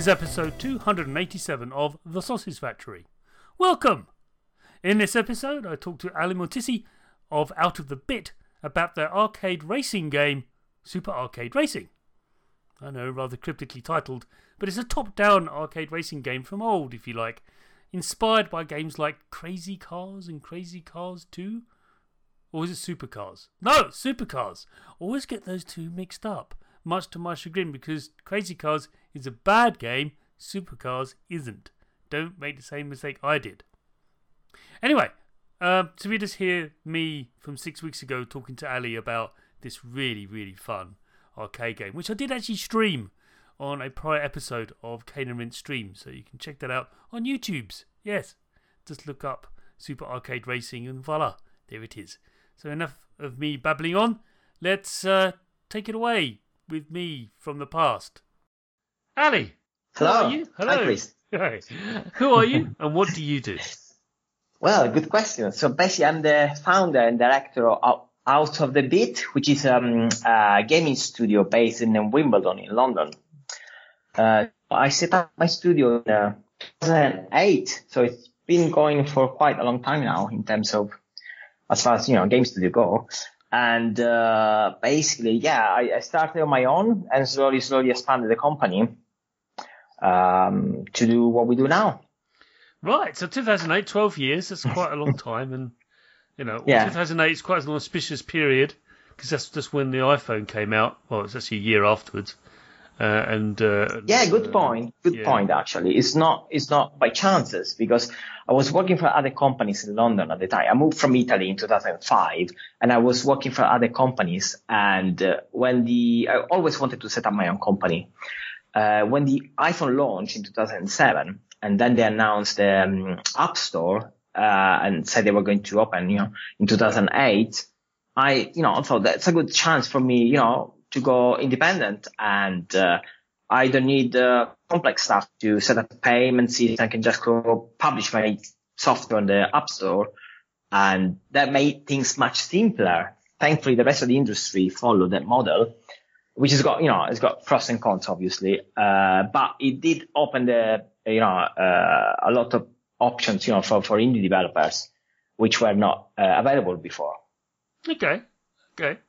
Is episode 287 of The Sausage Factory. Welcome! In this episode, I talk to Ali Motisi of Out of the Bit about their arcade racing game, Super Arcade Racing. I know, rather cryptically titled, but it's a top down arcade racing game from old, if you like, inspired by games like Crazy Cars and Crazy Cars 2. Or is it Supercars? No, Supercars! Always get those two mixed up, much to my chagrin, because Crazy Cars is a bad game, Supercars isn't. Don't make the same mistake I did. Anyway, um, so we just hear me from six weeks ago talking to Ali about this really, really fun arcade game, which I did actually stream on a prior episode of Cane and Stream, so you can check that out on YouTube's. Yes, just look up Super Arcade Racing and voila, there it is. So enough of me babbling on. Let's uh, take it away with me from the past. Ali, Hello. Who are you? Hello. Hi, Chris. Hi. Who are you and what do you do? Well, good question. So basically, I'm the founder and director of Out of the Bit, which is um, a gaming studio based in Wimbledon in London. Uh, I set up my studio in uh, 2008, so it's been going for quite a long time now in terms of as far as you know game studio go. And uh, basically, yeah, I, I started on my own and slowly, slowly expanded the company um, to do what we do now. Right, so 2008, 12 years, that's quite a long time. And, you know, Yeah. 2008 is quite an auspicious period because that's just when the iPhone came out. Well, it's actually a year afterwards. Uh, and uh, Yeah, good point. Good yeah. point. Actually, it's not it's not by chances because I was working for other companies in London at the time. I moved from Italy in 2005, and I was working for other companies. And uh, when the I always wanted to set up my own company. Uh, when the iPhone launched in 2007, and then they announced the um, App Store uh, and said they were going to open, you know, in 2008. I, you know, I thought that's a good chance for me, you know, to go independent and, uh, I don't need, uh, complex stuff to set up a payment system. I can just go publish my software on the App Store and that made things much simpler. Thankfully, the rest of the industry followed that model, which has got, you know, it's got pros and cons, obviously. Uh, but it did open the, you know, uh, a lot of options, you know, for, for indie developers, which were not uh, available before. Okay, okay.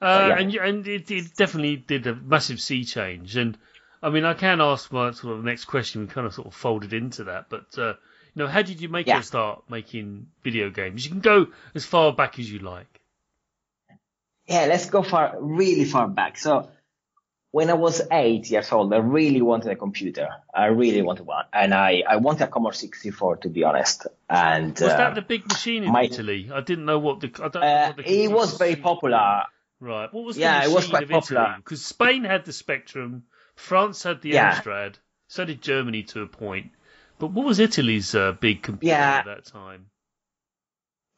Uh, yeah. And and it, it definitely did a massive sea change. And I mean, I can ask my sort of next question. We kind of sort of folded into that, but uh, you know, how did you make Yeah. your start making video games? You can go as far back as you like. Yeah, let's go far, really far back. So when I was eight years old, I really wanted a computer. I really wanted one. And I, I wanted a Commodore 64, to be honest. And, Was uh, that the big machine in my- Italy? I didn't know what the. I don't know uh, what the it was very popular. Right. What was Yeah, the it was quite of Italy? popular. Because Spain had the Spectrum, France had the Yeah. Amstrad, so did Germany to a point. But what was Italy's uh, big computer Yeah. at that time?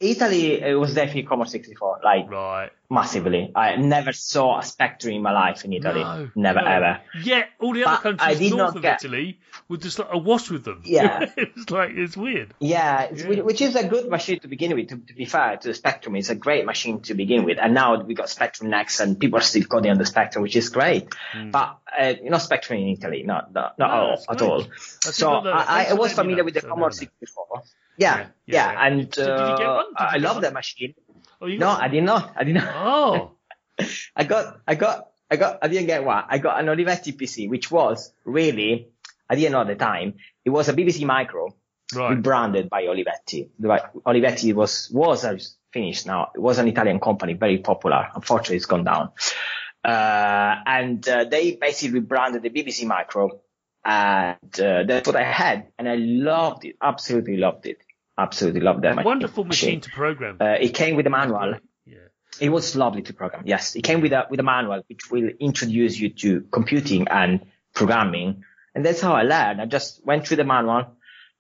Italy, it was definitely Commodore 64, like Right. Massively. I never saw a Spectrum in my life in Italy. No, never no. ever. Yet all the other But I countries did north not of get- Italy were just like awash with them. Yeah. it was like it's weird. Yeah, it's, Yeah. which is a good machine to begin with. To, to be fair to the Spectrum, it's a great machine to begin with. And now we got Spectrum next, and people are still coding on the Spectrum, which is great. But uh, you know, Spectrum in Italy, not not, not. No, all, at all. did So not. I, I was familiar with the So Commodore know 64. Yeah, Yeah, yeah, yeah. and So did you get uh, one? Did you I love one? that machine. Oh, you No, got I did not. I did not. Oh, I got, I got, I got, I didn't get one. I got an Olivetti PC, which was really, I didn't know at the time, it was a BBC Micro, right. rebranded by Olivetti. Olivetti was, was uh, finished now. It was an Italian company, very popular. Unfortunately, it's gone down. Uh, and, uh, they basically rebranded the BBC Micro. And, uh, that's what I had. And I loved it. Absolutely loved it. Absolutely love that. Wonderful machine to program. Uh, it came with a manual. yeah. It was lovely to program. Yes, it came with a with a manual which will introduce you to computing and programming, and that's how I learned. I just went through the manual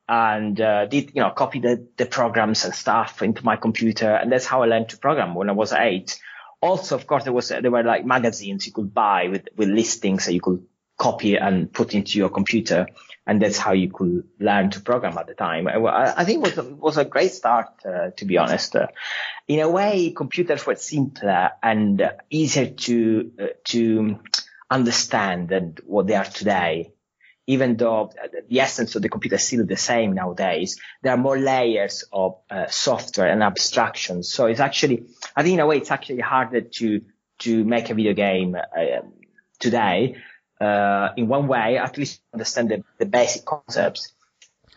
and uh, did you know copy the the programs and stuff into my computer, and that's how I learned to program when I was eight. Also, of course, there was there were like magazines you could buy with with listings that you could copy and put into your computer, and that's how you could learn to program at the time. I, think it was a, was a great start, uh, to be honest. Uh, in a way, computers were simpler and easier to uh, to understand than what they are today. Even though the essence of the computer is still the same nowadays, there are more layers of uh, software and abstractions. So it's actually, I think in a way, it's actually harder to to make a video game uh, today. Uh, in one way, at least understand the, the basic concepts.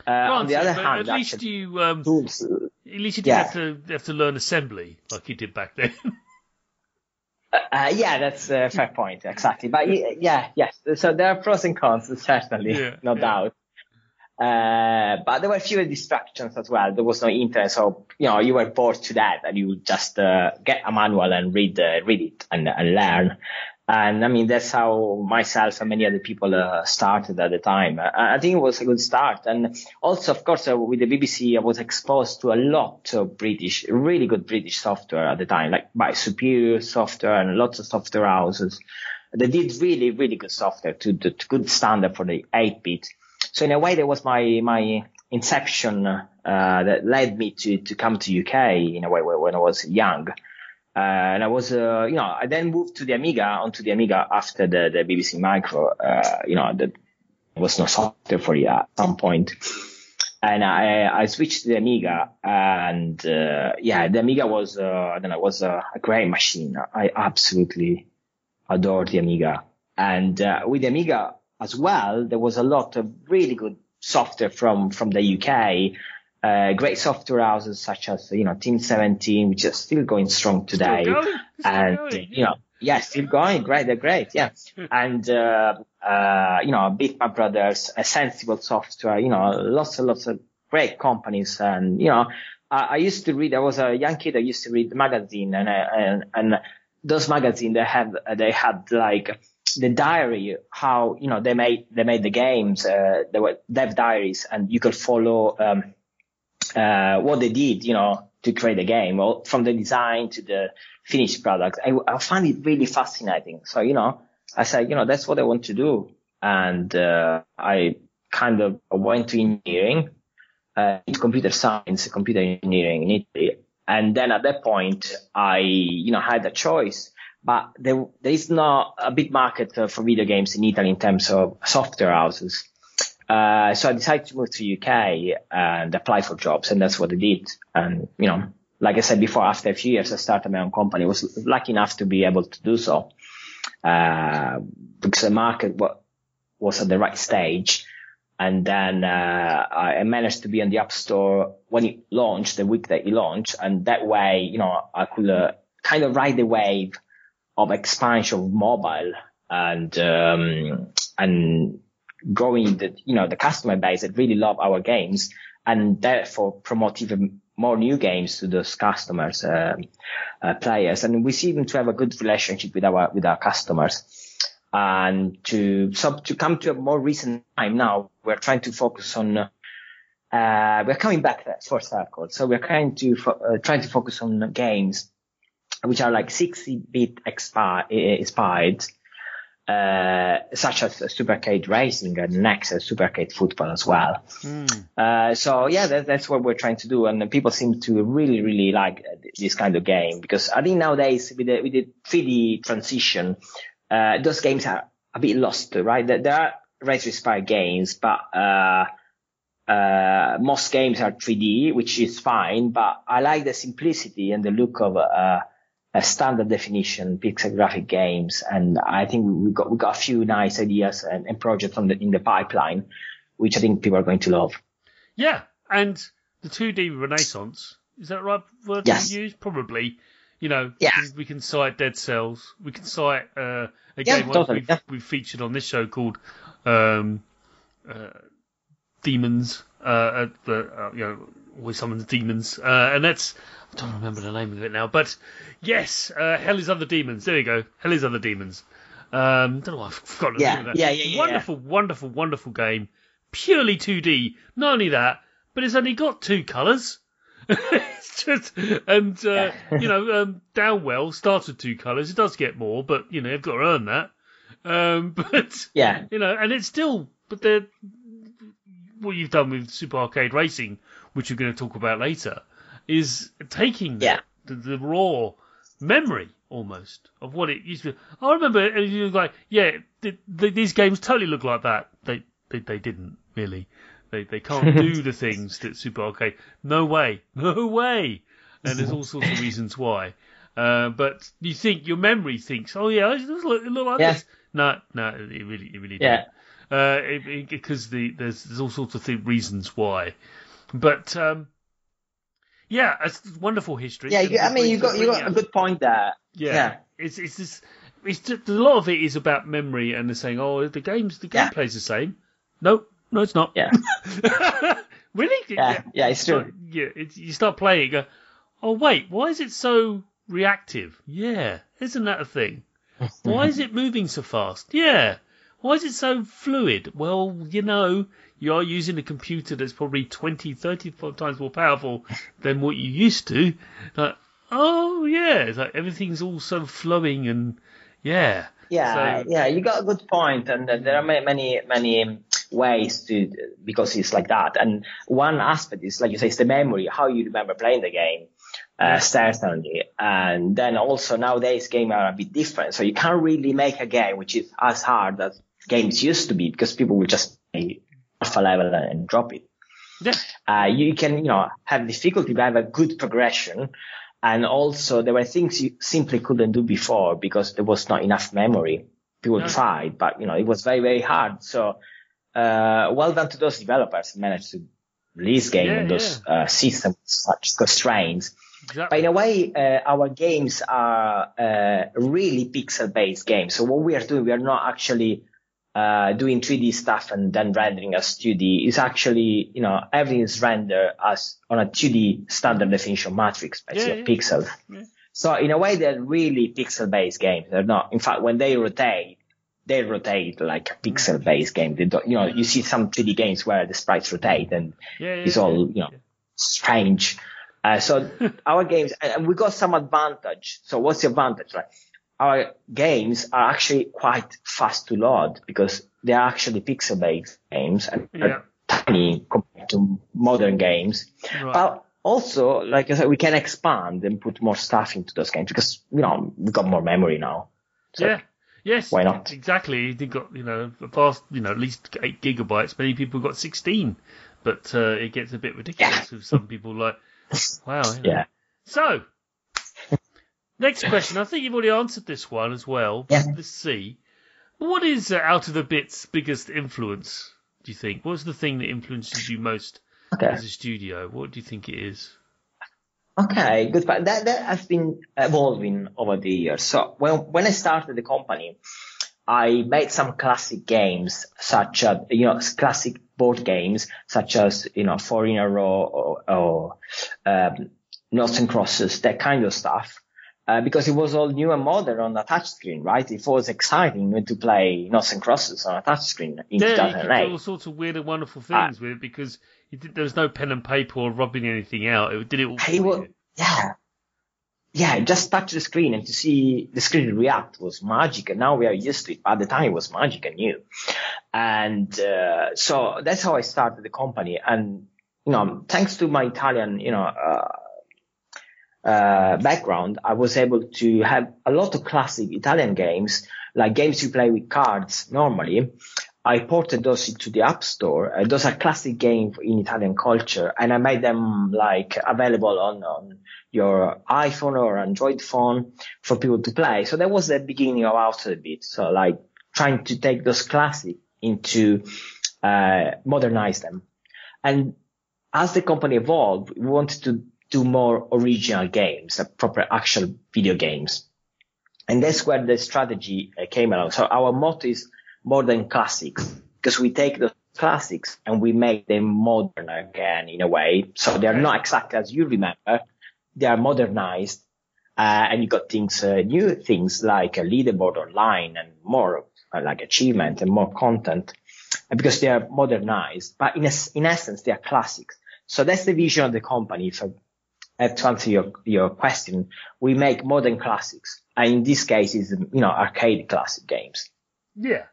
Uh, on the other hand, at least actually, you um, tools, at least you didn't Yeah. have to have to learn assembly like you did back then. Uh, yeah, that's a fair point. Exactly. But yeah, yes. So there are pros and cons, certainly, Yeah, no yeah. doubt. Uh, but there were fewer distractions as well. There was no internet, so you know you were bored to death, and you would just uh, get a manual and read uh, read it and, and learn. And I mean that's how myself and many other people uh, started at the time. Uh, I think it was a good start, and also of course uh, with the BBC I was exposed to a lot of British, really good British software at the time, like by Superior Software and lots of software houses. They did really really good software to the good standard for the 8-bit. So in a way, that was my my inception uh, that led me to to come to UK in a way when I was young. Uh, and I was, uh, you know, I then moved to the Amiga, onto the Amiga after the, the BBC Micro. Uh, you know, there was no software for it at some point. And I, I switched to the Amiga and, yeah, the Amiga was, I don't know, was a, a great machine. I absolutely adore the Amiga. And, uh, with the Amiga as well, there was a lot of really good software from, from the UK. Uh, great software houses such as, you know, Team 17, which is still going strong today. Going? And, going, you know, yeah, still going. Great. They're great. Yeah. and, uh, uh, you know, Bitmap Brothers, a sensible software, you know, lots and lots of great companies. And, you know, I, I used to read, I was a young kid. I used to read the magazine and, uh, and, and those magazines, they had, they had like, the diary, how, you know, they made, they made the games, uh, there were dev diaries and you could follow, um, uh, what they did, you know, to create a game, well, from the design to the finished product. I, I find it really fascinating. So, you know, I said, you know, that's what I want to do. And, uh, I kind of went to engineering, uh, computer science, computer engineering in Italy. And then at that point, I, you know, had a choice, but there, there is not a big market for video games in Italy in terms of software houses. Uh, so I decided to move to UK and apply for jobs, and that's what I did. And you know, like I said before, after a few years, I started my own company. I was lucky enough to be able to do so uh, because the market was at the right stage. And then uh, I managed to be on the App Store when it launched, the week that it launched, and that way, you know, I could uh, kind of ride the wave of expansion of mobile and um, and growing the you know the customer base that really love our games and therefore promote even more new games to those customers uh, uh, players. And we seem to have a good relationship with our with our customers. And to so to come to a more recent time now we're trying to focus on uh, we're coming back to for circle. So we're trying to fo- uh, trying to focus on games which are like 16-bit expi- inspired uh, such as Super Arcade Racing and Nexus Super Arcade Football as well. Uh, so yeah, that, that's what we're trying to do, and people seem to really, really like uh, this kind of game because I think nowadays with the with the 3D transition, uh, those games are a bit lost, right? There, there are retro inspired games, but uh, uh, most games are 3D, which is fine, but I like the simplicity and the look of uh, standard definition pixel graphic games. And I think we got we got a few nice ideas and, and projects on the, in the pipeline, which I think people are going to love. Yeah, and the 2D Renaissance is that right word Yes. to use? Probably. You know, Yeah. we, can, cite Dead Cells. We can cite uh, a Yeah, game totally, we've, yeah. we've featured on this show called um, uh, Demons. Uh, the, uh, you know, always summons demons, uh, and that's I don't remember the name of it now. But yes, uh, Hell is Other Demons. There you go. Hell is Other Demons. Um, don't know why I've forgotten the Yeah, name of that. yeah, yeah, yeah, Wonderful, wonderful, wonderful game. Purely 2D. Not only that, but it's only got two colours. it's just, and uh, you know, um, Downwell starts with two colours. It does get more, but you know, you've got to earn that. Um, but Yeah, you know, and it's still, but they're what you've done with Super Arcade Racing, which we're going to talk about later, is taking the, Yeah. the, the raw memory almost of what it used to. be. I remember it was like, yeah, th- th- these games totally look like that. They they, they didn't really. They they can't do the things that Super Arcade. No way, no way. And there's all sorts of reasons why. Uh, but you think your memory thinks, oh yeah, it look, it look like Yeah. this. No, no, it really, it really Yeah. Uh, because the there's there's all sorts of th- reasons why. But um, yeah, it's wonderful history. yeah. You, I mean, you got you got a good point there. yeah. yeah. It's it's this. It's just, a lot of it is about memory and they're saying, oh, the games, the Yeah. gameplay's the same. No, no, it's not. Yeah, really? yeah, yeah. It's So, true. yeah, it's, you start playing, you go, oh wait, why is it so reactive? Yeah, isn't that a thing? Why is it moving so fast? Yeah. Why is it so fluid? Well, you know, you are using a computer that's probably 20, 30 times more powerful than what you used to. Like, oh yeah, it's like everything's all so flowing and yeah. Yeah, So- yeah, you got a good point, and uh, there are many, many, many ways to because it's like that. And one aspect is, like you say, it's the memory, how you remember playing the game, uh, certainly. And then also nowadays games are a bit different, so you can't really make a game which is as hard as games used to be because people will just play alpha level and drop it. Yeah. Uh, you can, you know, have difficulty, but have a good progression. And also there were things you simply couldn't do before because there was not enough memory. People No. tried, but you know, it was very, very hard. So, uh, well done to those developers who managed to release game Yeah, on those, uh, systems with such constraints. Exactly. But in a way, uh, our games are uh, really pixel-based games. So what we are doing, we are not actually uh, doing 3D stuff and then rendering as 2D. is actually, you know, everything is rendered as on a 2D standard definition matrix, basically, Yeah, yeah. pixels. Yeah. So in a way, they're really pixel-based games. They're not. In fact, when they rotate, they rotate like a pixel-based game. They don't, you know, you see some 3D games where the sprites rotate and it's all, you know, strange. Uh, so our games, and we got some advantage. So what's the advantage? Right? Our games are actually quite fast to load because they are actually pixel-based games and Yeah. tiny compared to modern games. Right. But also, like I said, we can expand and put more stuff into those games because, you know, we've got more memory now. So, yeah. Yes. why not? Exactly. They got you know a vast you know at least eight gigabytes. Many people got sixteen, but uh, it gets a bit ridiculous with some people like wow. you know. Yeah. So next question. I think you've already answered this one as well. Yeah. Let's see. What is uh, out of the bit's biggest influence? Do you think? What's the thing that influences you most Okay. as a studio? What do you think it is? Okay, good. But that, that has been evolving over the years. So when, when I started the company, I made some classic games such as, you know, classic board games such as, you know, Four in a Row or, or um, Noughts and Crosses, that kind of stuff. Uh, because it was all new and modern on a touchscreen, right? It was exciting to play Noughts and Crosses on a touchscreen in Yeah, you can do 2008. all sorts of weird and wonderful things with it because you did, there was no pen and paper or rubbing anything out. It did it all for He was, yeah. Yeah, just touch the screen and to see the screen react was magic. And now we are used to it. But at the time it was magic and new. And, uh, so that's how I started the company. And, you know, thanks to my Italian, you know, uh, background, I was able to have a lot of classic Italian games, like games you play with cards normally. I ported those into the App Store. Uh, those are classic games in Italian culture, and I made them like available on, on your iPhone or Android phone for people to play. So that was the beginning of Outerbit. So like trying to take those classic into uh, modernize them. And as the company evolved, we wanted to do more original games, like proper actual video games. And that's where the strategy uh, came along. So our motto is modern classics because we take the classics and we make them modern again in a way. So they're not exactly as you remember. They are modernized. Uh, and you got things, uh, new things like a leaderboard online and more uh, like achievement and more content because they are modernized. But in, a, in essence, they are classics. So that's the vision of the company. If have to answer your, your question, we make modern classics. And in this case, is you know, arcade classic games. Yeah.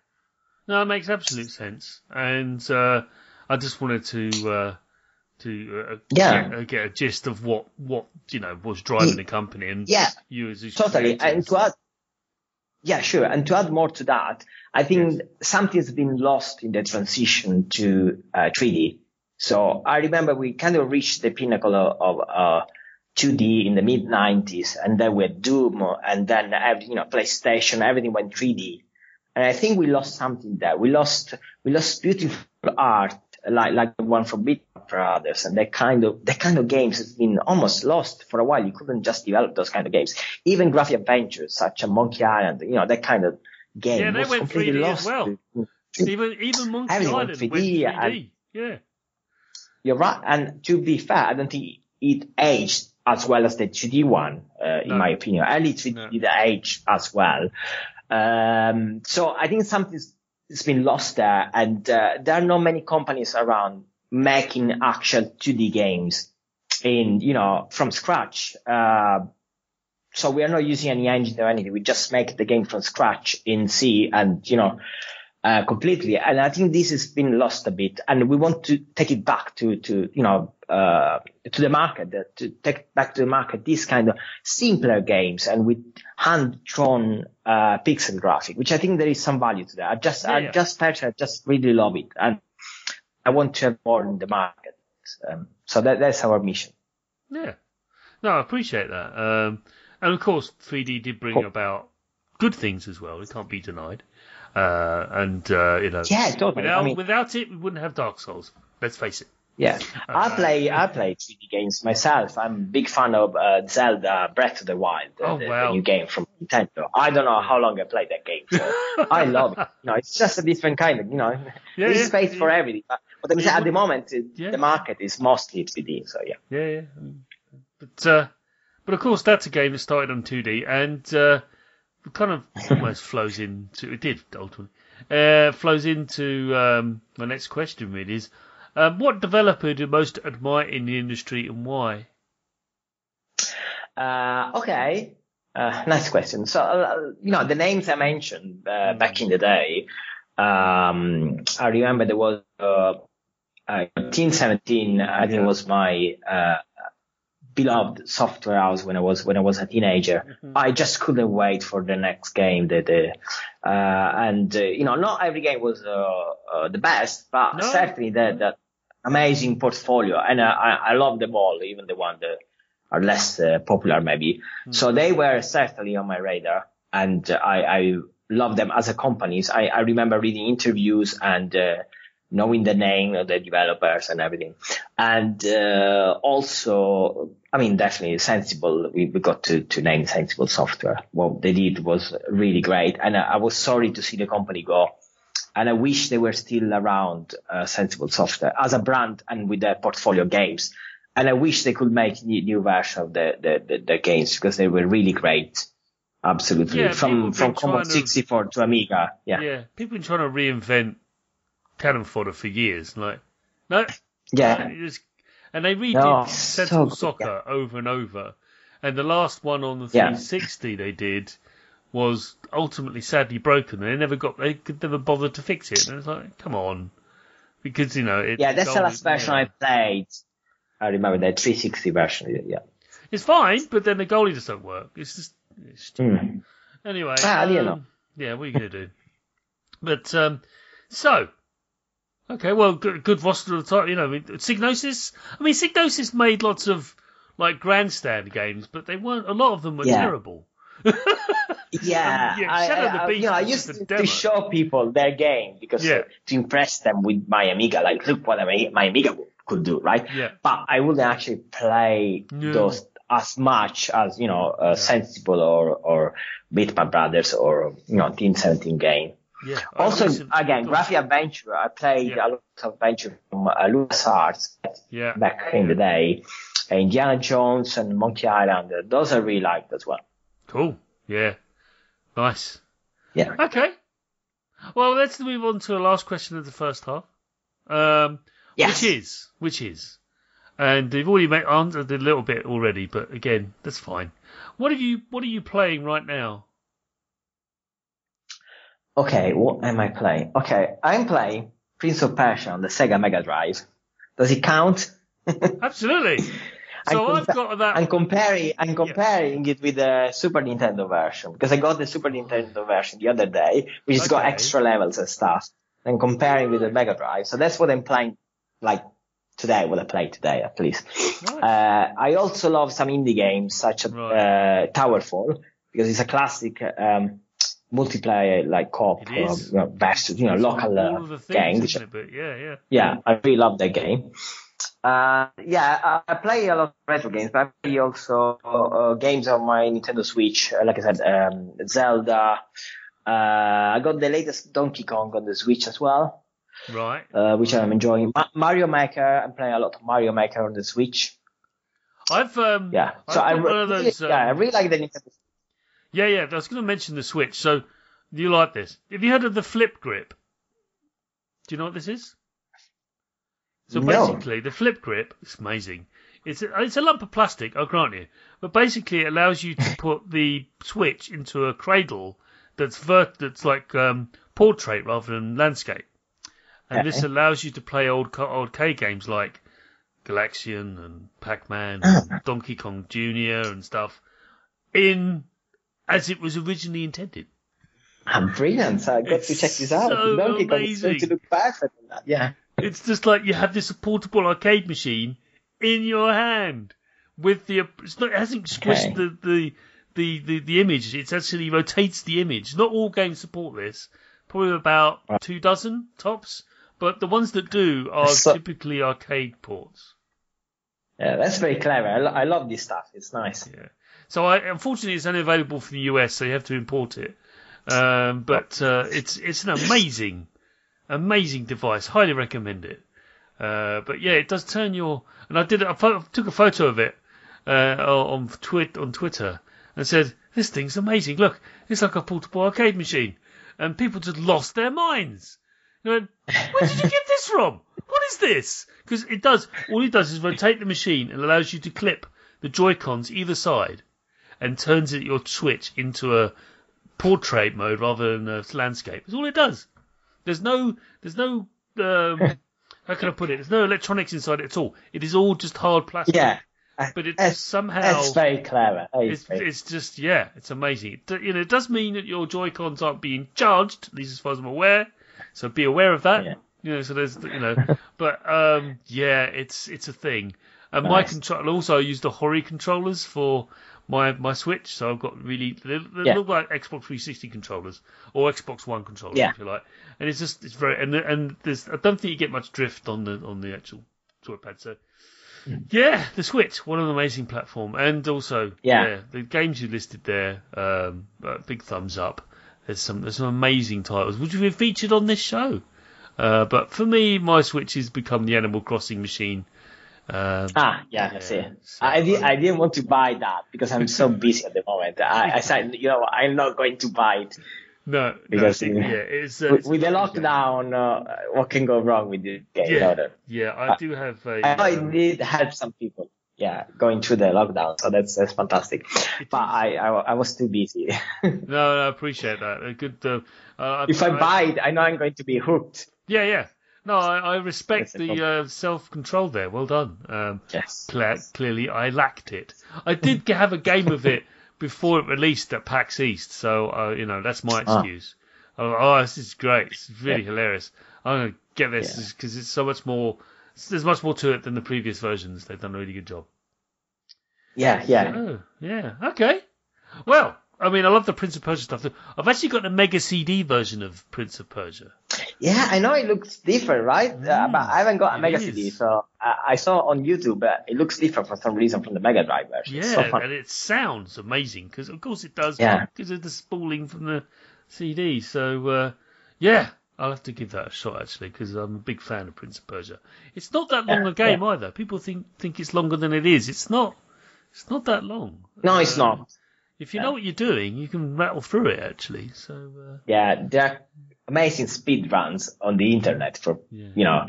No, it makes absolute sense. And, uh, I just wanted to, uh, to uh, yeah. get, uh, get, a gist of what, what, you know, was driving the company and yeah, you as a totally. And to add, yeah, sure. And to add more to that, I think yes. something's been lost in the transition to uh, 3D. So I remember we kind of reached the pinnacle of, of uh, 2D in the mid 90s, and then we had Doom, and then every, you know PlayStation, everything went 3D. And I think we lost something there. We lost we lost beautiful art like like the one from Beat Brothers, and that kind of that kind of games has been almost lost for a while. You couldn't just develop those kind of games. Even graphic adventures such as Monkey Island, you know, that kind of game yeah, they was went completely 3D lost. as well. Even even Monkey Island went went 3D, 3D. and- yeah. You're right. And to be fair, I don't think it aged as well as the 2D one, uh, in No. my opinion. Early 3D No. did age as well. Um, so I think something's it's been lost there, and uh, there are not many companies around making actual 2D games in you know from scratch. Uh, so we are not using any engine or anything. We just make the game from scratch in C, and you know uh, completely. And I think this has been lost a bit, and we want to take it back to, to you know, uh, to the market, uh, to take back to the market these kind of simpler games and with hand-drawn uh, pixel graphic, which I think there is some value to that. I just, Yeah, I yeah. just personally, I just really love it, and I want to have more in the market. Um, so that, that's our mission. Yeah. No, I appreciate that. Um, and of course, 3D did bring Cool. about good things as well. It can't be denied. Uh, and uh, you know, Yeah, totally. without I mean, without it, we wouldn't have Dark Souls. Let's face it. Yeah, I Uh, play I play 3D games myself. I'm a big fan of uh, Zelda Breath of the Wild, the, Oh, the- the new game from Nintendo. I don't know how long I played that game, so I love it. You know, it's just a different kind of, you know, Yeah, there's yeah, space for everything. But, but Yeah, at the moment, Yeah. the market is mostly 3D. So yeah, Yeah, yeah. But uh, but of course, that's a game that started on 2D and uh, kind of almost flows into it did ultimately uh, flows into um, my next question. Really is um, what developer do you most admire in the industry and why? uh, okay. Uh, nice question. So, uh, you know, the names I mentioned uh, back in the day, um, I remember there was uh, uh, Team 17. I think was my uh, beloved software house when I was when I was a teenager. I just couldn't wait for the next game. The, the uh, and uh, you know, not every game was uh, uh, the best, but No. certainly that that amazing portfolio, and uh, I I love them all, even the one that are less uh, popular maybe. So they were certainly on my radar, and uh, I I love them as a companies. I I remember reading interviews and. Knowing the name of the developers and everything. And uh, also, I mean, definitely Sensible. We, we got to, to name Sensible Software. What they did was really great. And I, I was sorry to see the company go. And I wish they were still around, uh, Sensible Software as a brand and with their portfolio games. And I wish they could make new, new version of the, the, the, the games because they were really great. Absolutely. Yeah, from, from Commodore trying to- 64 to Amiga. Yeah. Yeah, people trying to reinvent cannon fodder for years. Like, no, Yeah. was- and they redid No, Sensible so Soccer over and over. And the last one on the Yeah. 360 they did was ultimately sadly broken. They never got, they could never bother to fix it. And it's like, come on, because you know, it, Yeah, that's the last version yeah. I played. I remember the 360 version. Yeah. It's fine, but then the goalie just don't work. It's just, it's stupid. Hmm. Anyway, Ah, um, yeah, what are you gonna do? But um, So, okay, well, good, good roster of the time. You know, I mean, Psygnosis. I mean, Psygnosis made lots of like grandstand games, but they weren't. A lot of them were Yeah. terrible. Yeah, Um, yeah, I, Shadow of the I- Beast you know, I used to, to show people their game because Yeah. to impress them with my Amiga, like look what my, my Amiga could do, right? Yeah. But I wouldn't actually play Yeah. those as much as you know, uh, Sensible or or Bitmap Brothers or you know Team 17 game. Yeah. Also, again, Graphic Adventure. I played Yeah. a lot of adventure from uh, LucasArts Yeah. back in the day. Indiana Jones and Monkey Island. uh, Those I really liked as well. Cool. Yeah. Nice. Yeah. Okay. Well, let's move on to the last question of the first half. Um, Yes. Which is, which is, and they've already made, answered a little bit already, but again, that's fine. What have you? What are you playing right now? Okay, what am I playing? Okay, I'm playing Prince of Persia on the Sega Mega Drive. Does it count? Absolutely. So I'm I've got that. I'm comparing, I'm comparing it with the Super Nintendo version because I got the Super Nintendo version the other day, which has got extra levels and stuff. And comparing with the Mega Drive, so that's what I'm playing. Like today, what I play today at least. Nice. Uh, I also love some indie games such as Right. uh, Towerfall because it's a classic um, multiplayer like co-op is. uh, you know, versus you know It's local uh, game. Which? Yeah, yeah. yeah, I really love that game. Uh, yeah, I, I play a lot of retro games, but I play also uh, games on my Nintendo Switch. Uh, like I said, um, Zelda. Uh, I got the latest Donkey Kong on the Switch as well, Right. uh, which I'm enjoying. Ma- Mario Maker. I'm playing a lot of Mario Maker on the Switch. I've um. Yeah, I've so I got one re- those, yeah, I um, really like the Nintendo. Yeah, yeah. I was going to mention the Switch. So, do you like this? Have you heard of the Flip Grip? Do you know what this is? So No. basically, the Flip Grip is amazing. It's a, it's a lump of plastic, I'll grant you, but basically it allows you to put the Switch into a cradle that's vert that's like um, portrait rather than landscape, and this Okay. allows you to play old co- old K games like Galaxian and Pac-Man, Ah. and Donkey Kong Jr. and stuff in as it was originally intended. I'm brilliant. I got It's to check this out. so is going to amazing. look perfect in that. Yeah. It's just like you have this portable arcade machine in your hand with the. It's not, it hasn't squished Okay. the, the, the, the, the image. It actually rotates the image. Not all games support this. Probably about two dozen tops. But the ones that do are So- typically arcade ports. Yeah, that's very clever. I, lo- I love this stuff. It's nice. Yeah. So I, unfortunately, it's only available for the US, so you have to import it. Um, but uh, it's it's an amazing, amazing device. Highly recommend it. Uh, but yeah, it does turn your. And I did. I took a photo of it uh, on twit on Twitter and said, "This thing's amazing. Look, it's like a portable arcade machine." And people just lost their minds. Went, Where did you get this from? What is this? Because it does. All it does is rotate the machine and allows you to clip the Joy Cons either side, and turns it your Switch into a portrait mode rather than a landscape. That's all it does. There's no. There's no. Um, how can I put it? There's no electronics inside it at all. It is all just hard plastic. Yeah. But it That's- somehow That's very clever. It's, it's just yeah, it's amazing. It, you know, it does mean that your Joy Cons aren't being charged, at least as far as I'm aware. So be aware of that. Yeah. You know, so there's you know, but um, yeah, it's it's a thing. And my Nice. control also I use the Hori controllers for my my Switch, so I've got really they, they Yeah. look like Xbox 360 controllers or Xbox One controllers Yeah. if you like. And it's just it's very and and there's I don't think you get much drift on the on the actual joypad. So yeah, the Switch, what an amazing platform, and also Yeah. the games you listed there, um, big thumbs up. There's some there's some amazing titles which have been featured on this show. Uh, but for me, my Switch has become the Animal Crossing machine. Um, Ah, yeah, I see. so, I, did, um, I didn't want to buy that because I'm so busy at the moment. I, I said, you know, I'm not going to buy it. no, Because, no, uh, yeah, it's, uh, With, with the lockdown, uh, what can go wrong with this game? Yeah, that? yeah, I do have a. I know it um, did help some people. Yeah, going through the lockdown, so that's that's fantastic. But. I, I I was too busy. no, no, I appreciate that. A good. Uh, uh, if I buy it, I know I'm going to be hooked. yeah, yeah. No, I, I respect the uh, self control there. Well done. Um, Yes. Cle- clearly, I lacked it. I did have a game of it before it released at PAX East, so uh, you know that's my Ah. excuse. Oh, oh, this is great. It's really yeah. hilarious. I'm going to get this because yeah. it's so much more. There's much more to it than the previous versions. They've done a really good job. Yeah, yeah. Oh, yeah. Okay. Well, I mean, I love the Prince of Persia stuff. I've actually got a Mega CD version of Prince of Persia. Yeah, I know it looks different, right? Mm, uh, but I haven't got a Mega is. CD, so I, I, saw on YouTube, but it looks different for some reason from the Mega Drive version. Yeah, so and it sounds amazing because, of course, it does. Yeah. Because of the spooling from the CD. So, uh, yeah, I'll have to give that a shot actually because I'm a big fan of Prince of Persia. It's not that long yeah, a game yeah. either. People think think it's longer than it is. It's not. It's not that long. No, it's um, not. If you know what you're doing, you can rattle through it actually. So uh... yeah, there are amazing speed runs on the internet for yeah. you know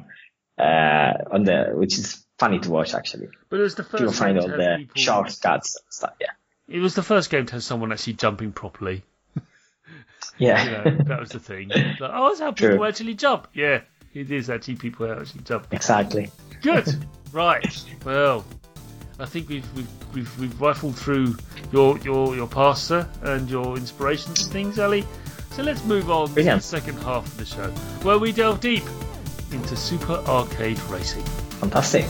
uh, on the which is funny to watch actually. But it was the first. You'll find all the people... shortcuts and stuff. Yeah. It was the first game to have someone actually jumping properly. yeah, you know, that was the thing. Like, oh, that's how people True. actually jump. Yeah, it is actually people actually jump. Exactly. Good. right. Well, I think we've we've we've, we've rifled through your your your past and your inspirations and things, Ali. So let's move on Brilliant. to the second half of the show, where we delve deep into Super Arcade Racing. Fantastic.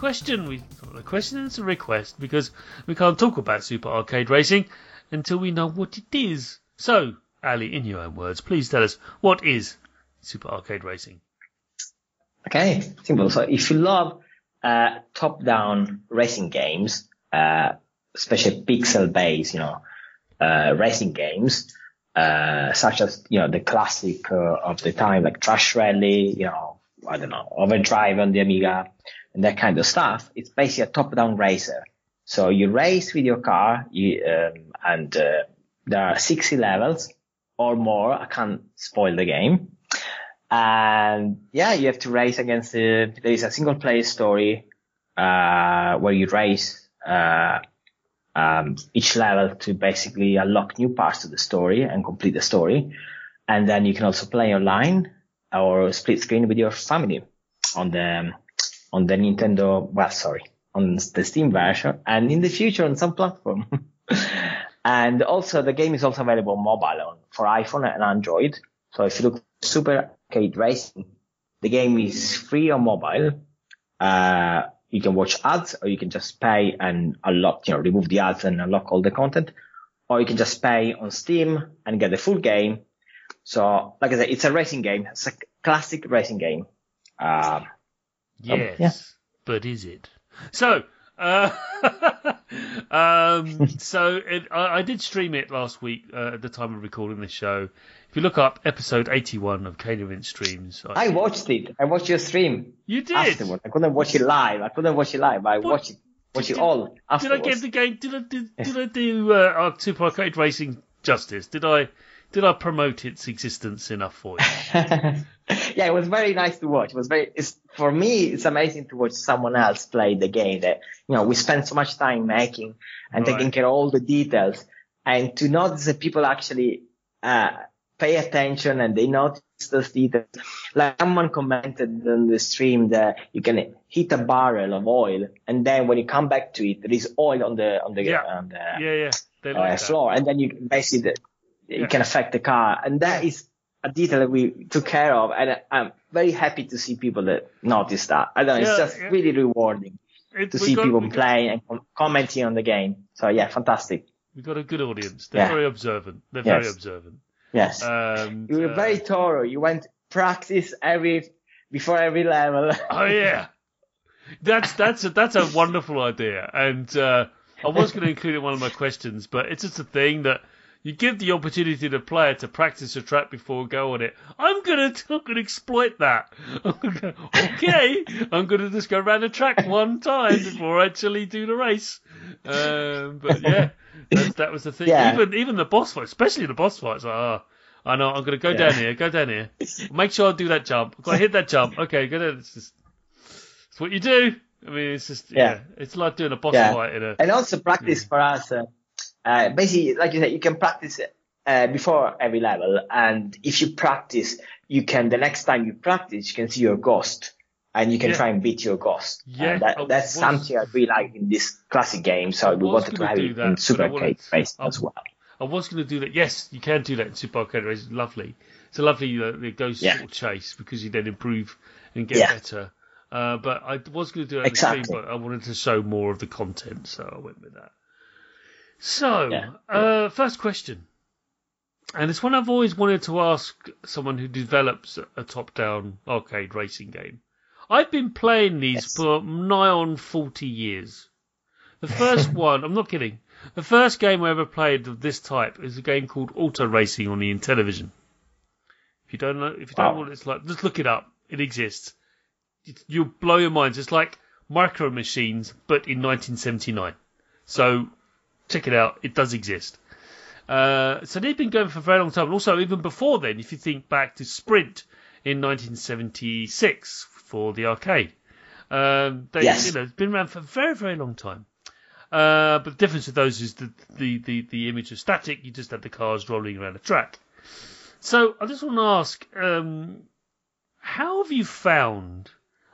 Question. We a question is a request because we can't talk about Super Arcade Racing until we know what it is. So, Ali, in your own words, please tell us what is Super Arcade Racing. Okay, simple. So, if you love uh, top-down racing games, uh, especially pixel-based, you know, uh, racing games, uh, such as you know the classic uh, of the time, like Crash Rally, you know, I don't know, overdrive on the Amiga and that kind of stuff. It's basically a top-down racer. So you race with your car, you, um, and uh, there are 60 levels or more. I can't spoil the game. And yeah, you have to race against the, there is a single player story, uh, where you race, uh, um, each level to basically unlock new parts of the story and complete the story. And then you can also play online or split screen with your family on the on the Nintendo. Well, sorry, on the Steam version, and in the future on some platform. and also, the game is also available mobile on for iPhone and Android. So if you look Super Arcade Racing, the game is free on mobile. Uh, you can watch ads, or you can just pay and unlock, you know, remove the ads and unlock all the content, or you can just pay on Steam and get the full game so, like I said, it's a racing game. It's a classic racing game. Uh, yes, um, yeah. but is it? So, uh, um, so it, I, I, did stream it last week uh, at the time of recording this show. If you look up episode 81 of Cane Streams, I, I, watched it. I watched your stream. You did. Afterward. I couldn't watch it live. I couldn't watch it live. I what? watched it. Watch did, it all. Afterwards. Did I give the game? Did I did, did I do uh, Super Arcade Racing justice? Did I? Did I promote its existence enough for you? yeah, it was very nice to watch. It was very, it's, for me, it's amazing to watch someone else play the game that, you know, we spend so much time making and right. taking care of all the details. and to notice that people actually uh, pay attention and they notice those details. Like someone commented on the stream that you can hit a barrel of oil, and then when you come back to it, there is oil on the on the, Yeah. on the Yeah, yeah. They uh, like that. floor, and then you basically you Yeah. can affect the car, and that is a detail that we took care of, and I'm very happy to see people that notice that. I don't know, Yeah, it's just yeah. really rewarding It- to see got- people playing and com- commenting on the game. So yeah, fantastic. We've got a good audience. They're Yeah. very observant. They're Yes. very observant. Yes, Um, you were uh, very thorough. You went practice every before every level. Oh yeah, that's that's a, that's a wonderful idea, and uh, I was going to include it in one of my questions, but it's just a thing that you give the opportunity to the player to practice a track before go on it. I'm gonna I'm gonna exploit that. okay, I'm gonna just go around the track one time before I actually do the race. Um, but yeah, that was the thing. Yeah. Even even the boss fight, especially the boss fights. Like, oh, I know I'm gonna go Yeah. down here, go down here. Make sure I do that jump. I've got to hit that jump. Okay, go down. It's just it's what you do. I mean, it's just yeah, Yeah. it's like doing a boss fight in a and also practice for us. Uh, uh, basically, like you said, you can practice uh, before every level, and if you practice, you can the next time you practice, you can see your ghost, and you can Yeah. try and beat your ghost. Yeah, that, that's was- something I really like in this classic game. So we wanted to have it that, in Super Arcade Race as well. I was going to do that. Yes, you can do that in Super Arcade Race. It's lovely. It's a lovely uh, the ghost Yeah. sort of chase because you then improve and get Yeah. better. Uh, but I was going to do it the Exactly. stream, but I wanted to show more of the content, so I went with that. So, Yeah. uh, first question, and it's one I've always wanted to ask someone who develops a top-down arcade racing game. I've been playing these Yes. for nigh on forty years. The first one, I'm not kidding. The first game I ever played of this type is a game called Auto Racing on the Intellivision. If you don't know, if you don't know what it's like, just look it up. It exists. It, you'll blow your minds. It's like Micro Machines, but in 1979. So check it out. It does exist. Uh, so they've been going for a very long time. And also, even before then, if you think back to Sprint in 1976 for the arcade, um, they, Yes. you know, it's been around for a very, very long time. Uh, but the difference with those is the, the, the, the image of static. You just had the cars rolling around the track. So I just want to ask, um, how have you found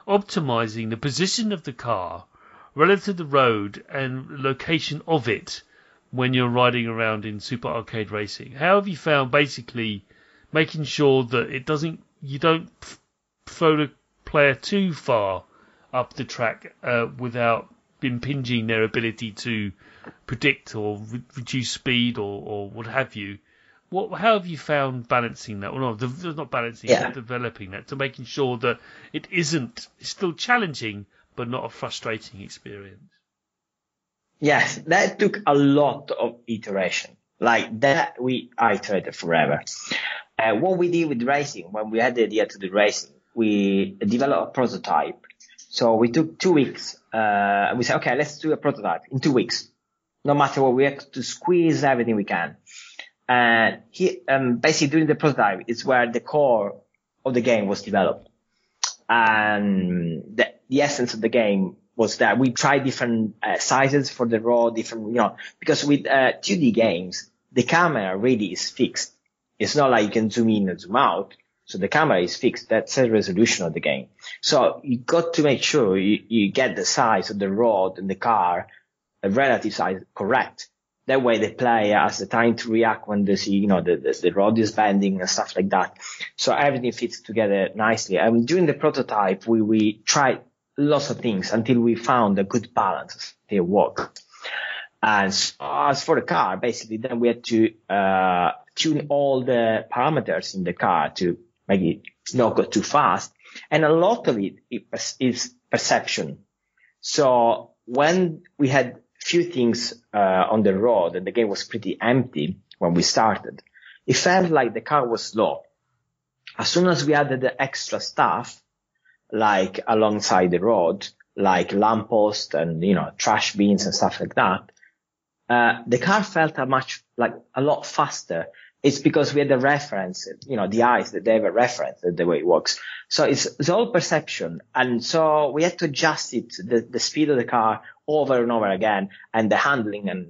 optimizing the position of the car relative to the road and location of it when you're riding around in Super Arcade Racing? How have you found basically making sure that it doesn't, you don't throw the player too far up the track uh, without impinging their ability to predict or re- reduce speed or, or what have you? What, how have you found balancing that? Well, no, de- not balancing, Yeah. but developing that to making sure that it isn't it's still challenging, but not a frustrating experience. Yes, that took a lot of iteration. Like that, we iterated forever. Uh, what we did with racing, when we had the idea to do racing, we developed a prototype. So we took two weeks, uh, we said, okay, let's do a prototype in two weeks. No matter what, we have to squeeze everything we can. And he, um, basically during the prototype is where the core of the game was developed. And the, the essence of the game was that we tried different uh, sizes for the road, different, you know, because with uh, 2D games, the camera really is fixed. It's not like you can zoom in and zoom out. So the camera is fixed. That's the resolution of the game. So you got to make sure you, you get the size of the road and the car, a relative size correct. That way the player has the time to react when they see, you know, the, the, the road is bending and stuff like that. So everything fits together nicely. And during the prototype, we, we tried lots of things until we found a good balance. They work. And so as for the car, basically, then we had to uh, tune all the parameters in the car to make it not go too fast. And a lot of it is perception. So when we had few things uh, on the road and the game was pretty empty when we started, it felt like the car was slow. As soon as we added the extra stuff, like alongside the road, like lamppost and, you know, trash bins and stuff like that, uh, the car felt a much, like a lot faster. It's because we had the reference, you know, the eyes that they have a reference that the way it works. So it's, it's all perception. And so we had to adjust it, the, the speed of the car over and over again and the handling and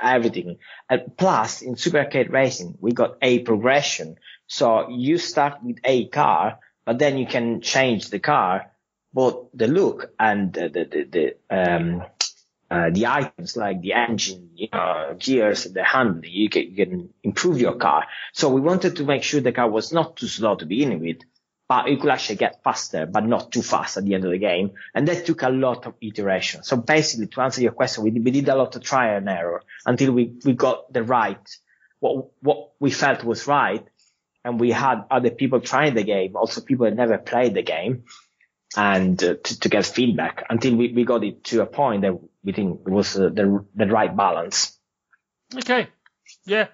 everything. And plus, in Super Arcade Racing, we got a progression. So you start with a car, but then you can change the car, both the look and the, the, the, um, uh, the items like the engine, you know, gears, the handling, you can, you can improve your car. So we wanted to make sure the car was not too slow to begin with, but it could actually get faster, but not too fast at the end of the game. And that took a lot of iteration. So basically, to answer your question, we, we did a lot of trial and error until we, we got the right, what, what we felt was right. And we had other people trying the game, also people that never played the game and uh, to, to, get feedback until we, we got it to a point that we think it was uh, the the right balance. Okay. Yeah.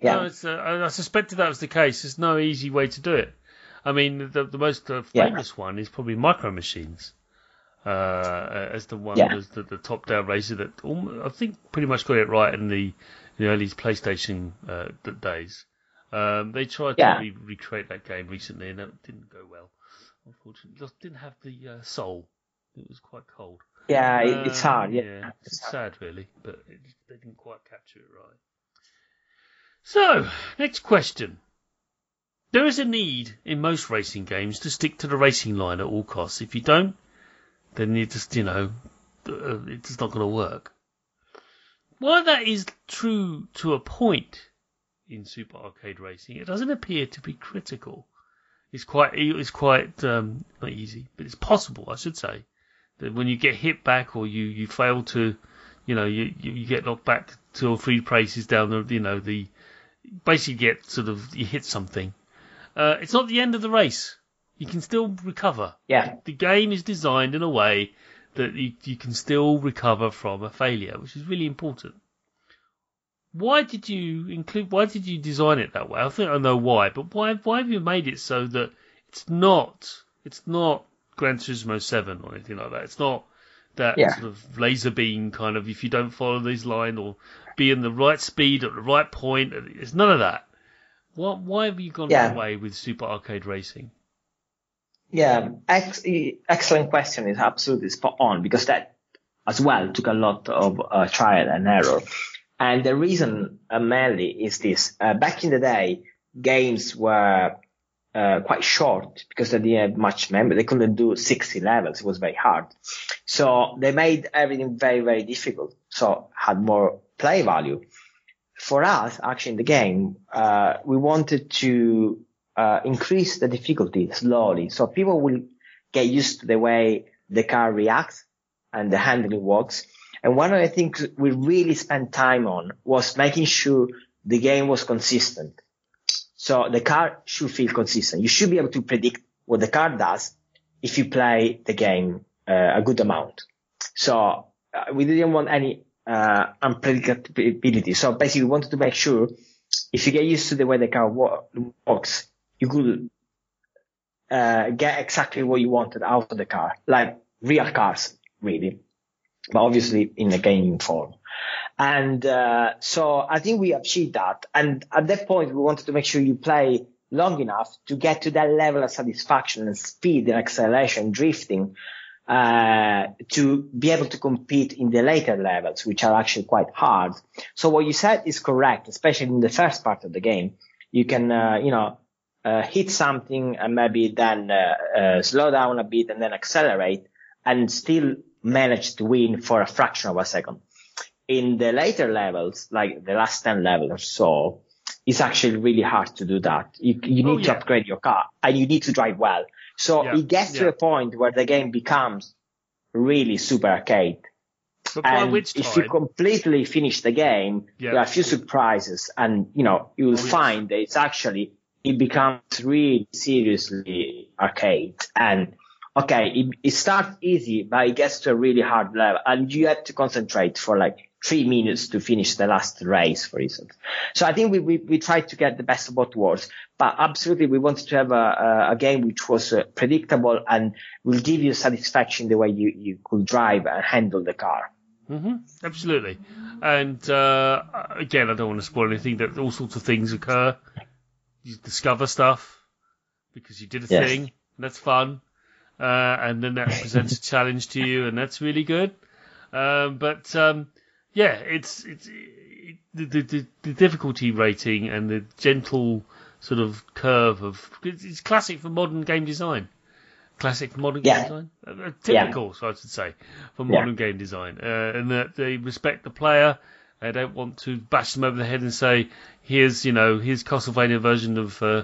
Yeah. No, uh, I suspected that was the case. There's no easy way to do it. I mean, the the most uh, famous yeah. one is probably Micro Machines. Uh, as the one, yeah. the, the top-down racer that I think pretty much got it right in the, the early PlayStation uh, days. Um, they tried yeah. to re- recreate that game recently, and it didn't go well. Unfortunately, just didn't have the uh, soul. It was quite cold. Yeah, um, it's hard. Yeah, yeah it's, it's sad really, but it, they didn't quite capture it right. So, next question. There is a need in most racing games to stick to the racing line at all costs. If you don't, then you just, you know, uh, it's not going to work. While that is true to a point in Super Arcade Racing, it doesn't appear to be critical. It's quite, it's quite um, not easy, but it's possible, I should say, that when you get hit back or you, you fail to, you know, you, you get knocked back two or three places down the, you know, the, basically get sort of, you hit something. Uh, it's not the end of the race. You can still recover. Yeah. The game is designed in a way that you, you can still recover from a failure, which is really important. Why did you include? Why did you design it that way? I think I know why, but why? Why have you made it so that it's not? It's not Gran Turismo Seven or anything like that. It's not that yeah. sort of laser beam kind of. If you don't follow this line or be in the right speed at the right point, it's none of that. What? Why have you gone yeah. that way with Super Arcade Racing? Yeah, ex- excellent question. Is absolutely spot on because that as well took a lot of uh, trial and error. And the reason uh, mainly is this. Uh, back in the day, games were uh, quite short because they didn't have much memory. They couldn't do 60 levels. It was very hard. So they made everything very, very difficult. So had more play value. For us, actually in the game, uh, we wanted to uh, increase the difficulty slowly. So people will get used to the way the car reacts and the handling works. And one of the things we really spent time on was making sure the game was consistent. So the car should feel consistent. You should be able to predict what the car does if you play the game uh, a good amount. So uh, we didn't want any uh, unpredictability. So basically, we wanted to make sure if you get used to the way the car works, you could uh, get exactly what you wanted out of the car, like real cars, really but obviously in a gaming form. And uh, so I think we achieved that. And at that point, we wanted to make sure you play long enough to get to that level of satisfaction and speed and acceleration, drifting, uh, to be able to compete in the later levels, which are actually quite hard. So what you said is correct, especially in the first part of the game. You can, uh, you know, uh, hit something and maybe then uh, uh, slow down a bit and then accelerate and still managed to win for a fraction of a second. In the later levels, like the last 10 levels or so, it's actually really hard to do that. You, you need oh, yeah. to upgrade your car and you need to drive well. So yeah. it gets yeah. to a point where the game becomes really super arcade. But and if you completely finish the game, there are a few surprises and, you know, you will oh, find that it's actually, it becomes really seriously arcade and okay, it, it starts easy, but it gets to a really hard level and you have to concentrate for like three minutes to finish the last race, for instance. So I think we, we, we tried to get the best of both worlds, but absolutely we wanted to have a, a, game which was uh, predictable and will give you satisfaction the way you, you could drive and handle the car. Mm-hmm. Absolutely. And, uh, again, I don't want to spoil anything that all sorts of things occur. You discover stuff because you did a yes. thing. That's fun uh, and then that presents a challenge to you, and that's really good. Um, but um, yeah, it's it's it, the, the, the difficulty rating and the gentle sort of curve of it's classic for modern game design. Classic for modern Yeah. game design, uh, uh, typical, so I should say, for Yeah. modern game design, uh, and that they respect the player. They don't want to bash them over the head and say, "Here's you know, here's Castlevania version of uh,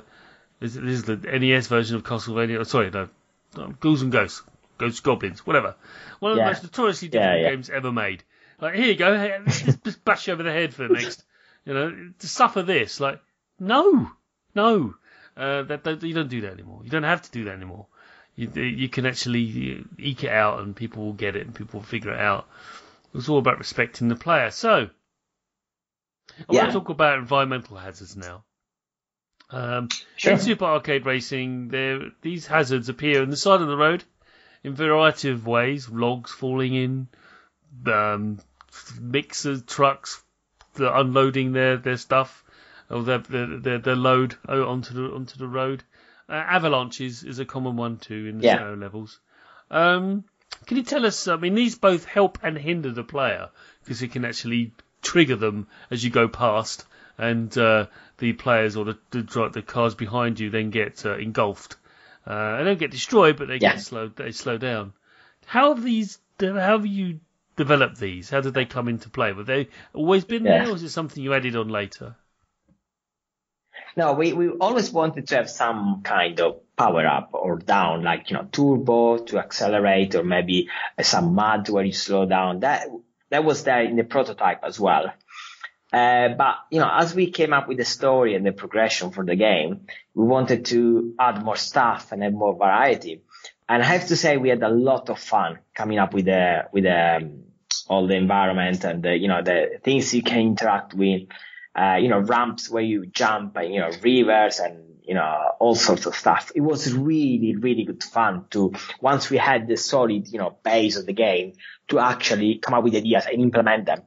this, this is the NES version of Castlevania." oh, Sorry, no, Ghouls and Ghosts, Ghosts Goblins, whatever. One of Yeah. the most notoriously difficult yeah. games ever made. Like, here you go, hey, just, just bash you over the head for the next, you know, to suffer this. Like, no, no, uh, that, that you don't do that anymore. You don't have to do that anymore. You you can actually eke it out, and people will get it, and people will figure it out. It's all about respecting the player. So, I want to talk about environmental hazards now. Um, Sure. in Super Arcade Racing, there these hazards appear on the side of the road in a variety of ways: logs falling in, um, mixer trucks unloading their, their stuff or their, their their their load onto the onto the road. Uh, avalanches is a common one too in the Yeah. snow levels. Um, can you tell us? I mean, these both help and hinder the player because it can actually trigger them as you go past, and uh, the players or the, the the cars behind you then get uh, engulfed. Uh, they don't get destroyed, but they Yeah. get slowed. They slow down. How have these? How have you developed these? How did they come into play? Were they always been Yeah. there, or is it something you added on later? No, we, we always wanted to have some kind of power up or down, like, you know, turbo to accelerate or maybe some mud where you slow down. That, that was there in the prototype as well. Uh, but, you know, as we came up with the story and the progression for the game, we wanted to add more stuff and have more variety. And I have to say we had a lot of fun coming up with the, with the, um, all the environment and the, you know, the things you can interact with uh, you know, ramps where you jump and, you know, rivers and, you know, all sorts of stuff. It was really, really good fun to, once we had the solid, you know, base of the game to actually come up with ideas and implement them.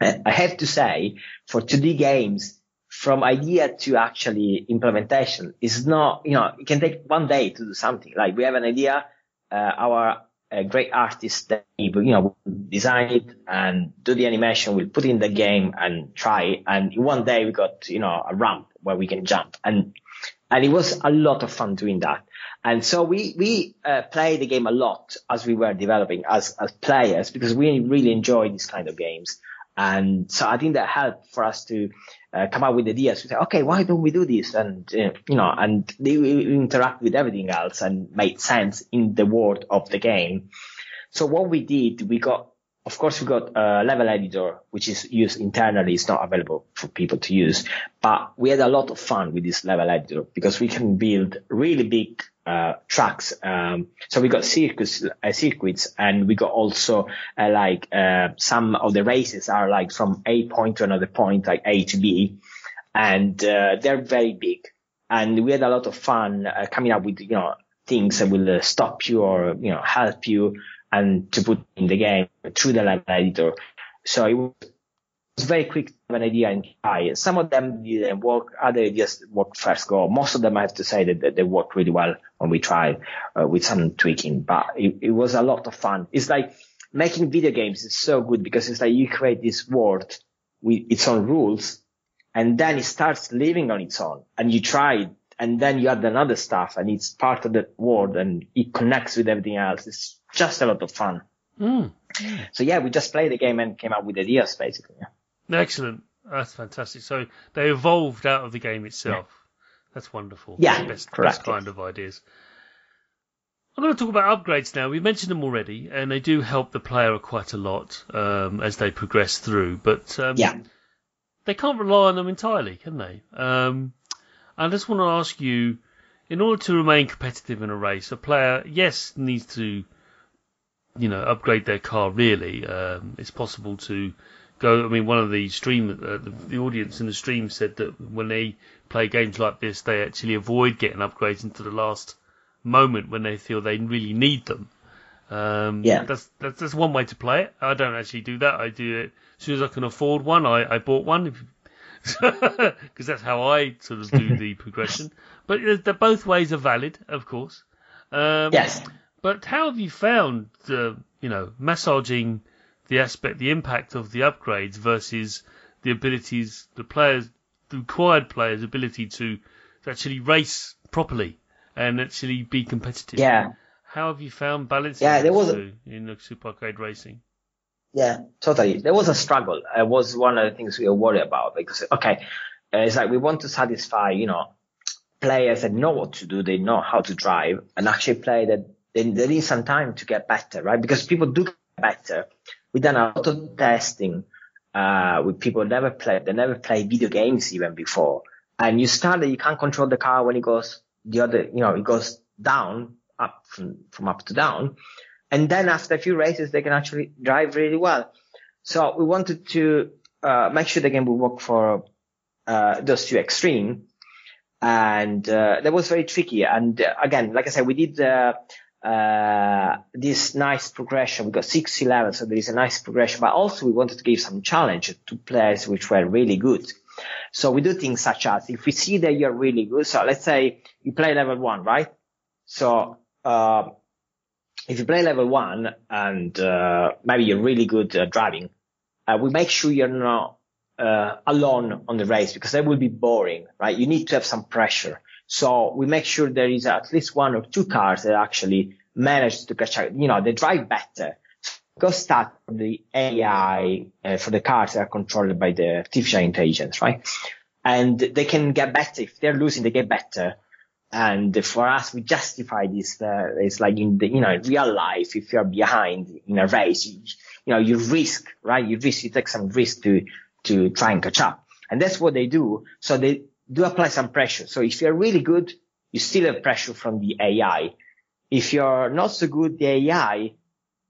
I have to say, for 2D games, from idea to actually implementation is not, you know, it can take one day to do something. Like we have an idea, uh, our uh, great artist, you know, design it and do the animation. We'll put it in the game and try. And one day we got, you know, a ramp where we can jump and, and it was a lot of fun doing that. And so we, we, uh, played the game a lot as we were developing as, as players because we really enjoy these kind of games. And so I think that helped for us to uh, come up with ideas. We say, okay, why don't we do this? And, uh, you know, and they interact with everything else and made sense in the world of the game. So what we did, we got, of course, we got a level editor, which is used internally. It's not available for people to use, but we had a lot of fun with this level editor because we can build really big uh, tracks. Um, so we got circuits, uh, circuits, and we got also uh, like uh, some of the races are like from A point to another point, like A to B, and uh, they're very big. And we had a lot of fun uh, coming up with you know things that will stop you or you know help you and to put in the game through the level editor. So it was very quick to have an idea and try. Some of them didn't work, other just worked first go. Most of them, I have to say that they worked really well when we tried uh, with some tweaking, but it, it was a lot of fun. It's like making video games is so good because it's like you create this world with its own rules and then it starts living on its own and you try it and then you add another stuff and it's part of the world and it connects with everything else. It's just a lot of fun. Mm. So yeah, we just played the game and came up with ideas basically. Excellent. That's fantastic. So they evolved out of the game itself. That's wonderful. Yeah, best, correct, best kind of ideas. I'm going to talk about upgrades now. We mentioned them already, and they do help the player quite a lot um, as they progress through. But um, Yeah. they can't rely on them entirely, can they? Um, I just want to ask you, in order to remain competitive in a race, a player, yes, needs to, you know, upgrade their car. Really, um, it's possible to go. I mean, one of the stream, uh, the, the audience in the stream said that when they play games like this, they actually avoid getting upgrades into the last moment when they feel they really need them. Um, Yeah. that's, that's that's one way to play it. I don't actually do that. I do it as soon as I can afford one. I, I bought one because that's how I sort of do the progression. But they're both ways are valid, of course. Um, Yes. But how have you found, uh, you know, massaging the aspect, the impact of the upgrades versus the abilities, the players, the required players' ability to, to actually race properly and actually be competitive. Yeah. How have you found balancing Yeah, there was a- in the Super Arcade Racing? Yeah, totally. There was a struggle. It was one of the things we were worried about because, okay, uh, it's like we want to satisfy, you know, players that know what to do, they know how to drive, and actually play that they, they need some time to get better, right? Because people do get better. We've done a lot of testing uh, with people never played, they never played video games even before. And you start that you can't control the car when it goes the other, you know, it goes down, up from, from up to down. And then after a few races, they can actually drive really well. So we wanted to uh, make sure the game would work for uh, those two extreme. And uh, that was very tricky. And uh, again, like I said, we did uh, uh, this nice progression. We got 60 levels, so there is a nice progression. But also, we wanted to give some challenge to players which were really good. So we do things such as if we see that you're really good. So let's say you play level one, right? So uh, if you play level one and uh, maybe you're really good at driving, uh, we make sure you're not uh, alone on the race because that will be boring, right? You need to have some pressure. So we make sure there is at least one or two cars that actually manage to catch up. You know, they drive better. Go start the AI uh, for the cars that are controlled by the artificial intelligence, right? And they can get better. If they're losing, they get better. And for us, we justify this. Uh, it's like in the, you know, real life, if you're behind in a race, you, you know, you risk, right? You risk, you take some risk to, to try and catch up. And that's what they do. So they do apply some pressure. So if you're really good, you still have pressure from the AI. If you're not so good, the AI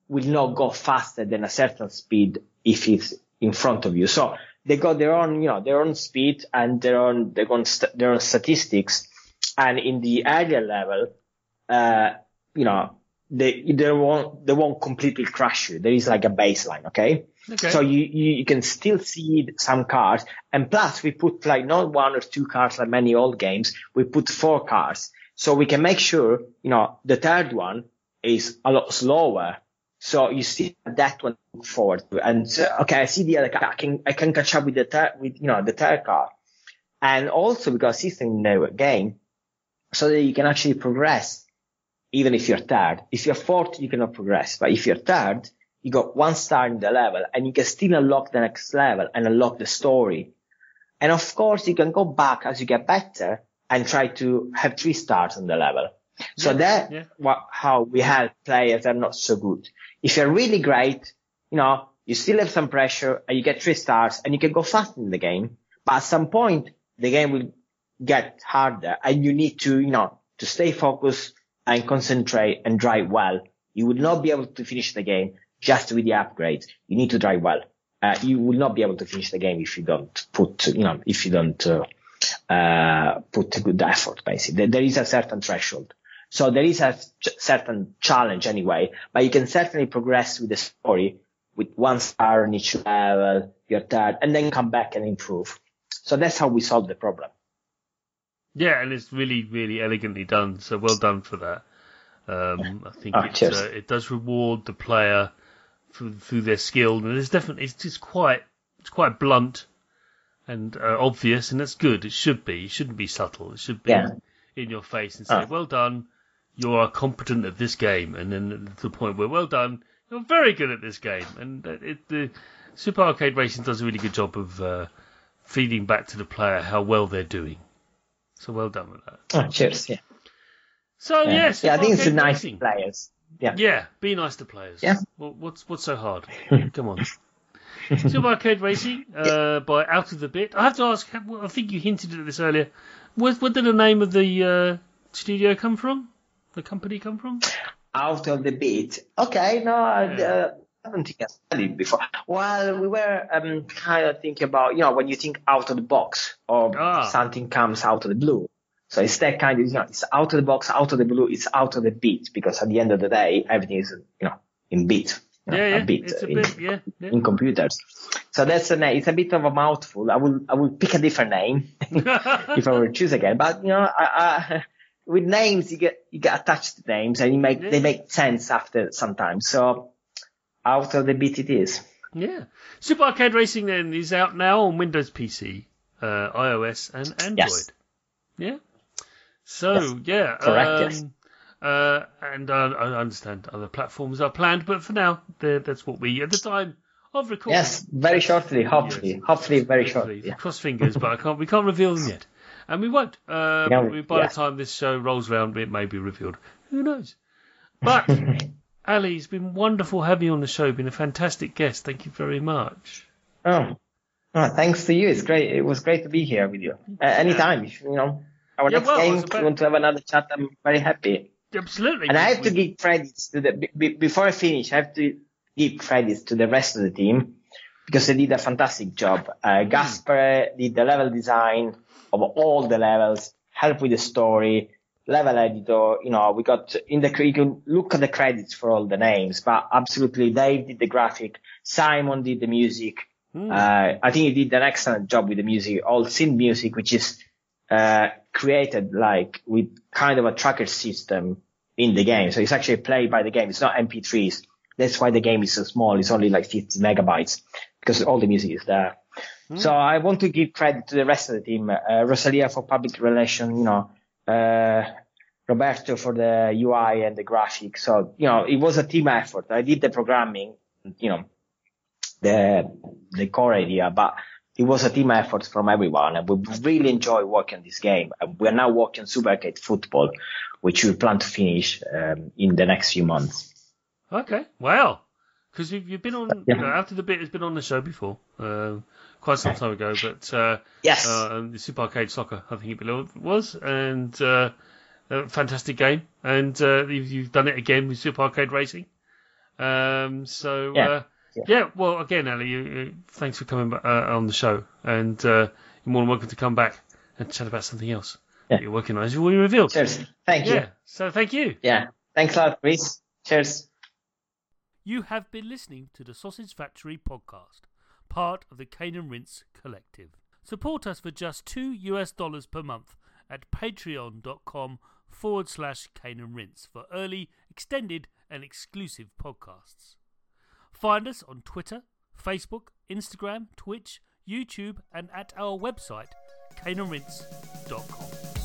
will not go faster than a certain speed if it's in front of you. So they got their own, you know, their own speed and their own, their own, st- their own statistics. And in the earlier level, uh, you know, they, they won't, they won't completely crush you. There is like a baseline. Okay. Okay. So you, you, you can still see some cards, And plus we put like not one or two cards like many old games. We put four cards, So we can make sure, you know, the third one is a lot slower. So you see that one forward. And uh, okay, I see the other car. I can, I can catch up with the third, with, you know, the third card, And also we got a system in the game so that you can actually progress even if you're third. If you're fourth, you cannot progress. But if you're third, you got one star in the level and you can still unlock the next level and unlock the story. And of course, you can go back as you get better and try to have three stars on the level. So Yeah, that yeah. what, how we help players that are not so good. If you're really great, you know, you still have some pressure and you get three stars and you can go fast in the game. But at some point, the game will get harder and you need to, you know, to stay focused and concentrate and drive well. You will not be able to finish the game just with the upgrades. You need to drive well. Uh, you will not be able to finish the game if you don't put, you know, if you don't, uh, uh, put a good effort, basically. There- is a certain threshold. So there is a certain challenge anyway, but you can certainly progress with the story with one star on each level, your third, and then come back and improve. So that's how we solve the problem. Yeah, and it's really, really elegantly done. So well done for that. Um, I think Oh, it, uh, it does reward the player through, through their skill, and it's definitely it's just quite it's quite blunt and uh, obvious, and that's good. It should be. It shouldn't be subtle. It should be Yeah. in your face and say, Oh. "Well done, you are competent at this game," and then to the point where, "Well done, you're very good at this game." And it, the Super Arcade Racing does a really good job of uh, feeding back to the player how well they're doing. So well done with that. Oh, cheers. Yeah. So Yeah. yes, yeah, I think it's Arcade nice Racing. players. Yeah. Yeah, be nice to players. Yeah. Well, what's what's so hard? Come on. Super Arcade Racing uh, by Out of the Bit. I have to ask. I think you hinted at this earlier. Where, where did the name of the uh, studio come from? The company come from? Out of the Bit. Okay, no, Yeah. uh, I don't think I studied before. Well, we were um, kind of thinking about, you know, when you think out of the box or Ah. something comes out of the blue. So it's that kind of, you know, it's out of the box, out of the blue, it's out of the beat because at the end of the day, everything is, you know, in beat. You know, yeah, yeah. a bit, it's a in, bit. Yeah, yeah. in computers. So that's a name. It's a bit of a mouthful. I will, I will pick a different name if I were to choose again. But you know, I, I, with names, you get you get attached to names, and you make Yeah. they make sense after sometimes. So out of the Bit, it is. Yeah. Super Arcade Racing then is out now on Windows PC, uh, iOS, and Android. Yes. Yeah. So Yes. yeah. Correct, Um, yes. Uh, and uh, I understand other platforms are planned, but for now, that's what we at the time of recording. Yes, very shortly, hopefully, Yes. hopefully, very Hopefully. shortly. Yeah. Cross fingers, but I can't. We can't reveal them yet, and we won't. Uh, by yeah. the time this show rolls around, it may be revealed. Who knows? But Ali, it's been wonderful having you on the show. Been a fantastic guest. Thank you very much. Oh, oh, thanks to you. It's great. It was great to be here with you. Uh, anytime, if, you know, our Yeah, next well, game, about- you want to have another chat, I'm very happy. Absolutely. And I have to give credits to the, be- be- before I finish, I have to give credits to the rest of the team because they did a fantastic job. Uh, Gasper did the level design of all the levels, help with the story, level editor, you know, we got in the, you can look at the credits for all the names, but absolutely Dave did the graphic, Simon did the music, Hmm. uh, I think he did an excellent job with the music, all synth music, which is uh, created like with kind of a tracker system in the game. So it's actually played by the game. It's not MP3s. That's why the game is so small. It's only like 50 megabytes because all the music is there. So I want to give credit to the rest of the team. Uh, Rosalia for public relation, you know, Roberto for the UI and the graphics. So, you know, it was a team effort. I did the programming, you know, the the core idea, but it was a team effort from everyone, and we really enjoy working this game. And we are now working Super Arcade Football, which we plan to finish um, in the next few months. Okay. Wow. Because you've, you've been on Yeah. uh, after the bit has been on the show before, uh, quite some time ago. But uh, Yes, uh, the Super Arcade Soccer, I think it was, and uh, a fantastic game. And uh, you've, you've done it again with Super Arcade Racing. Um, so Yeah, uh, yeah. yeah. Well, again, Ali, you, you, thanks for coming uh, on the show, and uh, you're more than welcome to come back and chat about something else Yeah. that you're working on, as you already revealed. cheers. Thank Yeah. you. So thank you. Yeah, thanks a lot, Chris. Cheers. You have been listening to the Sausage Factory podcast, part of the Cane and Rinse Collective. Support us for just two US dollars per month at patreon.com forward slash Cane and Rinse for early, extended, and exclusive podcasts. Find us on Twitter, Facebook, Instagram, Twitch, YouTube, and at our website, caneandrinse.com.